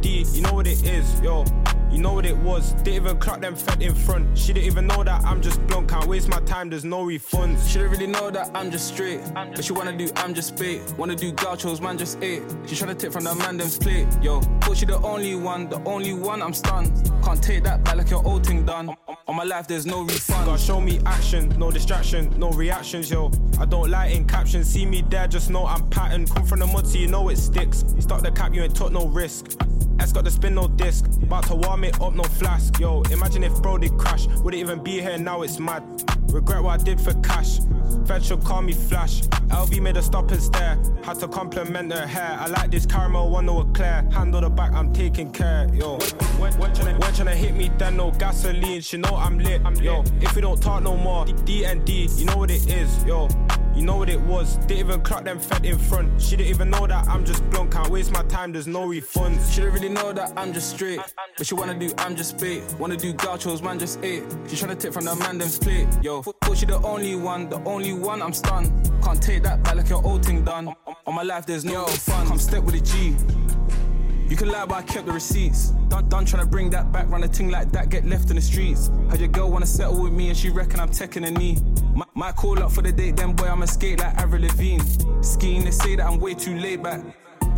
You know what it is. Yo, you know what it was. Didn't even clock them fed in front. She didn't even know that I'm just blunt. Can't waste my time. There's no refunds. She don't really know that I'm just straight. But she wanna do, I'm just bait. Wanna do gauchos, man, just eight. She tryna take from the man, them's plate. Yo, thought she the only one, the only one, I'm stunned. Can't take that back like your old thing done. On my life, there's no refund. Gotta show me action, no distraction, no reactions, yo. I don't lie in captions, see me there, just know I'm patterned. Come from the mud, so you know it sticks. Start the cap, you ain't took no risk. S got the spin, no disc. About to warm it up, no flask, yo. Imagine if bro did crash, would it even be here? Now it's mad. Regret what I did for cash. Fed should call me flash. LV made a stop and stare. Had to compliment her hair. I like this caramel one, no Claire. Handle the back, I'm taking care, yo. When, when, tryna, when tryna hit me, then no gasoline. She know I'm lit, yo. If we don't talk no more, D and D, you know what it is, yo. You know what it was. Didn't even clock them fed in front. She didn't even know that I'm just blunt. Can't waste my time, there's no refunds. She don't really know that I'm just straight. But she wanna do, I'm just bait. Wanna do gauchos, man, just eight. She tryna tip from the man, them's plate. Yo, thought she the only one, the only one, I'm stunned. Can't take that back like your old thing done. On my life, there's no fun. Come step with a G. You can lie, but I kept the receipts. Done, done trying to bring that back, run a thing like that, get left in the streets. Had your girl wanna settle with me and she reckon I'm taking a knee. My, might call up for the date, then boy, I'ma skate like Avril Lavigne. Skiing, they say that I'm way too laid back.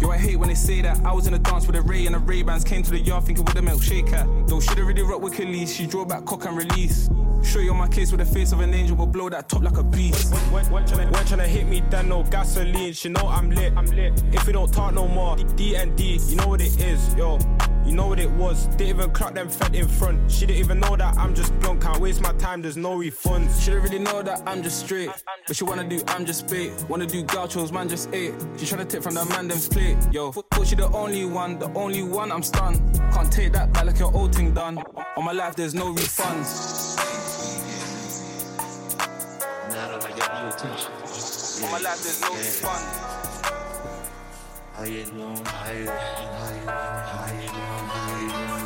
Yo, I hate when they say that. I was in a dance with a Ray and a Ray Bans. Came to the yard thinking with a milkshake at. Yo, shoulda really rocked with Khalees. She draw back cock and release. Show you on my case with the face of an angel, will blow that top like a beast. When, when, tryna, when tryna hit me, then no gasoline. She know I'm lit. I'm lit. If we don't talk no more, D and D, you know what it is, yo. You know what it was. Didn't even clock them fed in front. She didn't even know that I'm just blunt. Can't waste my time, there's no refunds. She didn't really know that I'm just straight. But she wanna do, I'm just bait. Wanna do gauchos, man, just eight. She tryna tip from the man, them's plate. Yo, thought she the only one, the only one, I'm stunned. Can't take that back like your old thing done. On my life, there's no refunds. On my life, there's no refunds. How you doing? How you doing? How you?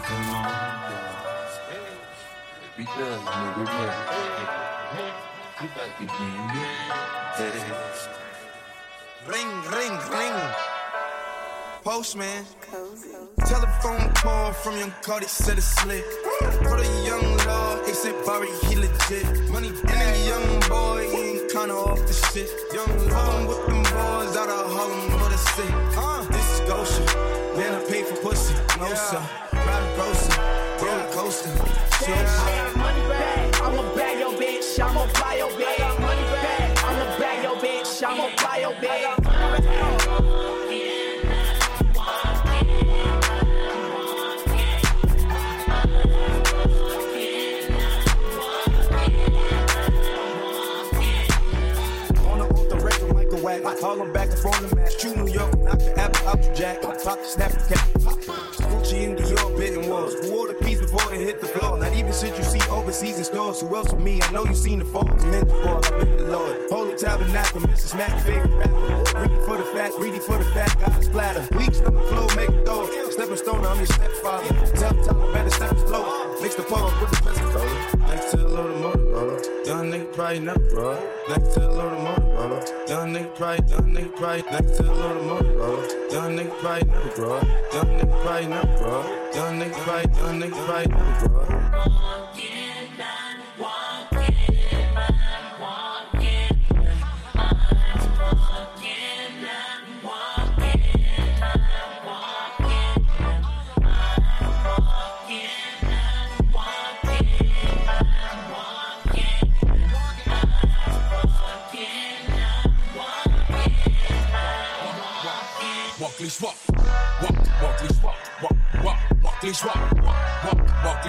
Come on. Be good, nigga. Yeah. You back again. Yeah. Ring, ring, ring. Postman. Telephone call from young Cardi said it's slick. For the young they said Barry, he legit. Money and a young boy, he ain't kinda off the shit. Young Harlem with them boys out of Harlem, what a sick. Goshen. Man, I pay for pussy. No, sir. Riding closer. Roller coaster. Sure. money bag, I'ma bag your bitch, I'ma fly your bitch. Money bag, I'ma bag your bitch, I'ma fly your bitch. On the off the record, Michael Wack. Harlem back up on the map. True New York, the apple your jack. The snap the cat. Gucci in Dior, bidding walls. Who wore the piece before it hit the floor? Not even shit you see overseas in stores. Who else with me? I know you seen the fall. Commend the ball, I've been the Lord. Holy tabernacle, Mr. Smack, favorite rapper. Greedy for the fat, greedy for the fat, God splatter. Weak stomach flow, make it throw. Stepping stone, I'm your stepfather. Tell Tyler better step his flow. Mix the pole with the pencil roller. Next to the load of Motorola. Young nigga probably never bro. Next to the of Motorola. Young nigga probably, young nigga probably next to the of Motorola. Young nigga probably never bro. Young nigga probably never bro. Young nigga probably, young nigga probably never. Walk, walk, walk, walk. Walk, walk, walk,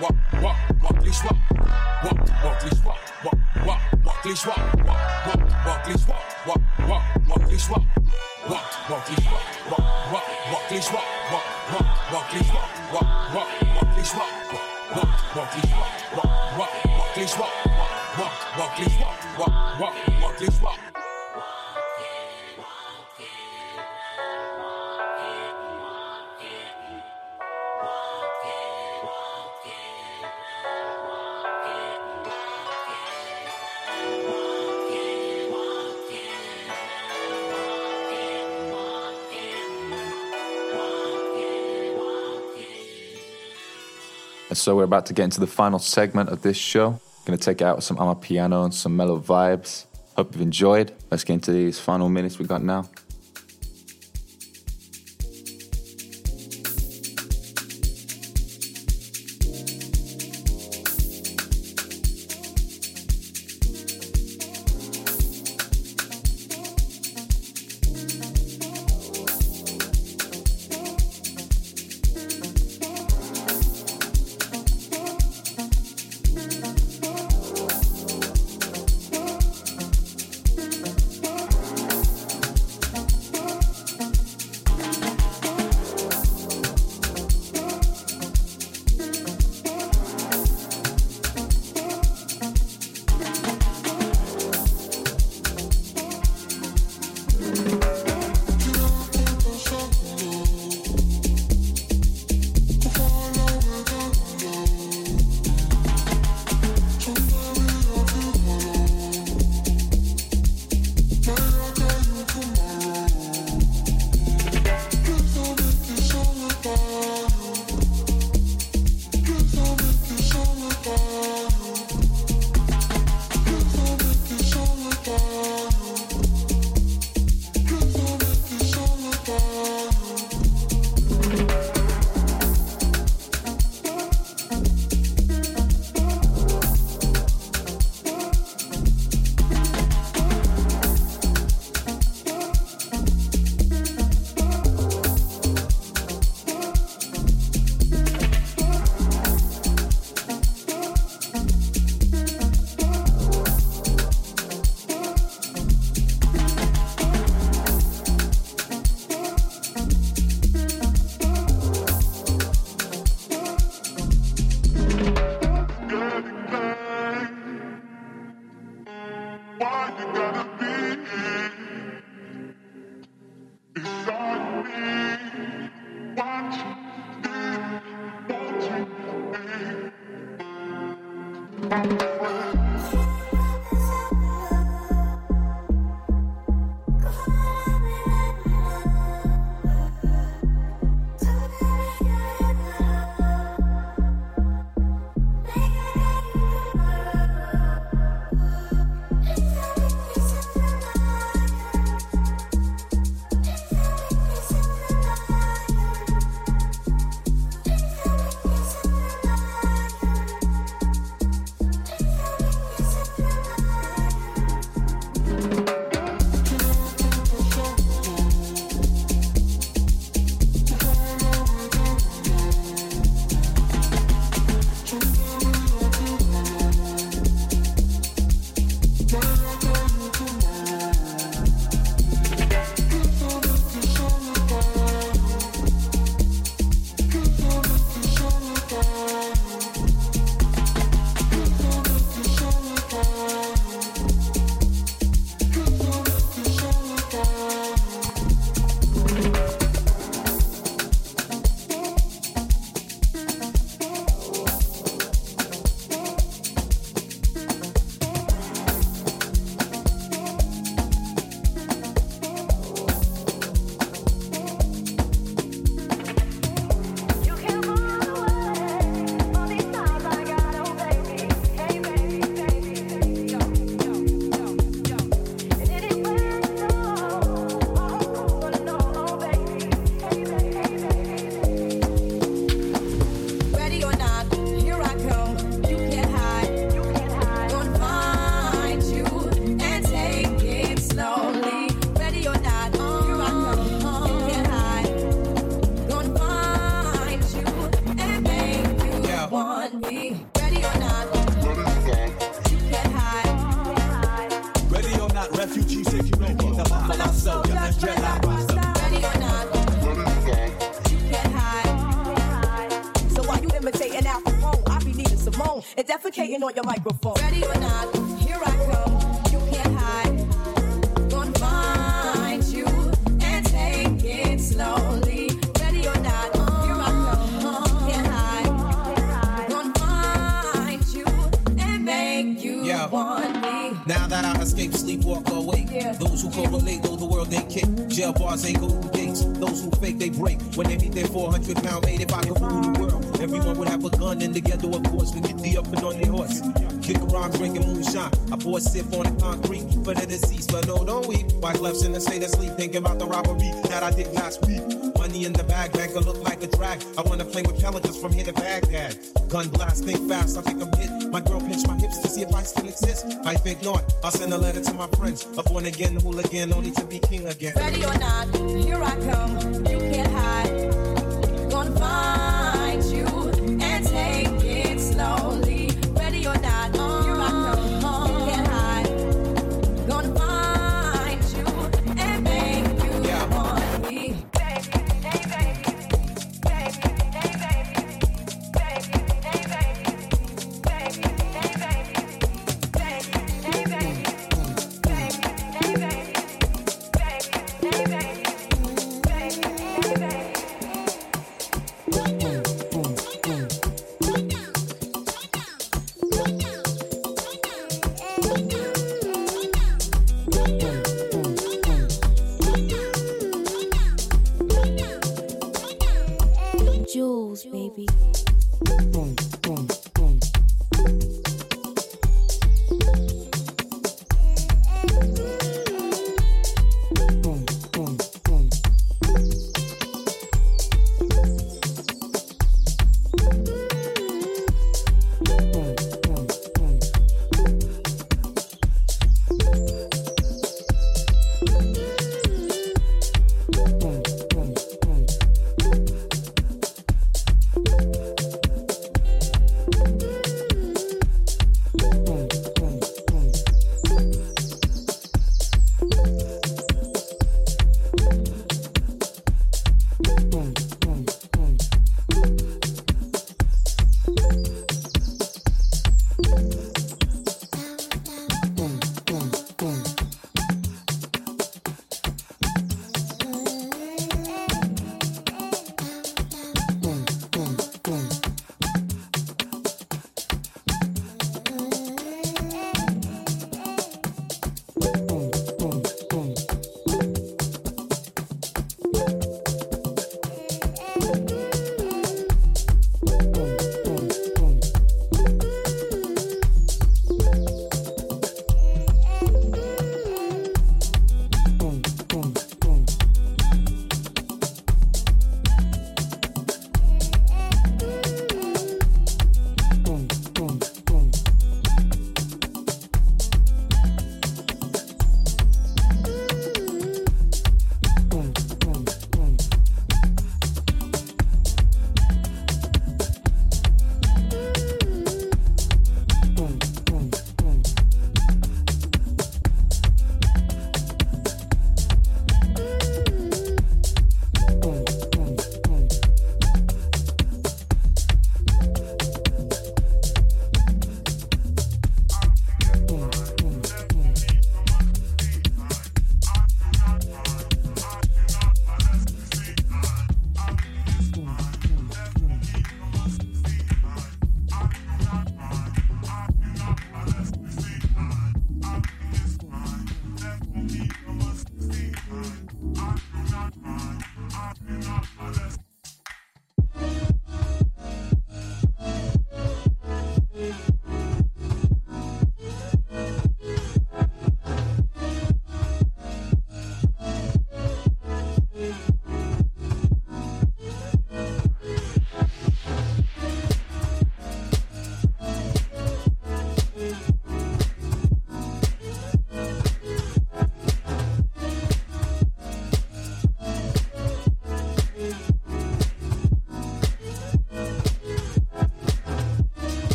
walk. Walk, walk, leash, walk. Walk, walk, leash, walk. Walk, walk, walk, leash, walk. Walk, walk, walk, leash, walk. Walk, walk, walk, leash, walk. Walk, walk, leash, walk. Walk, walk, walk. Walk, walk, So we're about to get into the final segment of this show. Gonna take it out with some Amapiano and some mellow vibes. Hope you've enjoyed. Let's get into these final minutes we got now. know your microphone. send a letter to my friends. A born again, hooligan, only to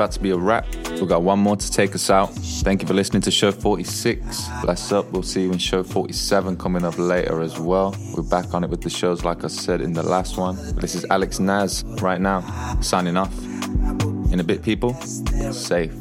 about to be a wrap. We've got one more to take us out. Thank you for listening to show 46. Bless up. We'll see you in show 47 coming up later as well. We're back on it with the shows, like I said in the last one. This is Alex Naz right now, signing off. In a bit, people. Safe.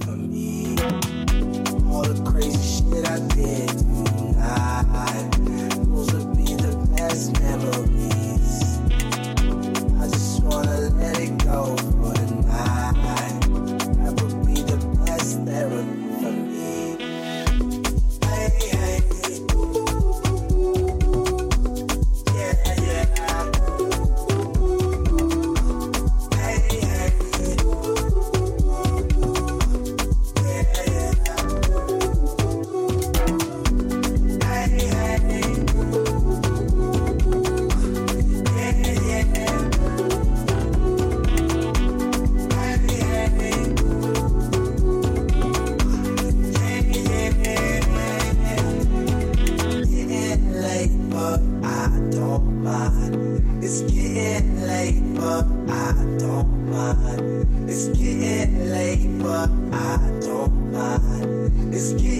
mind. It's getting late, but I don't mind. It's getting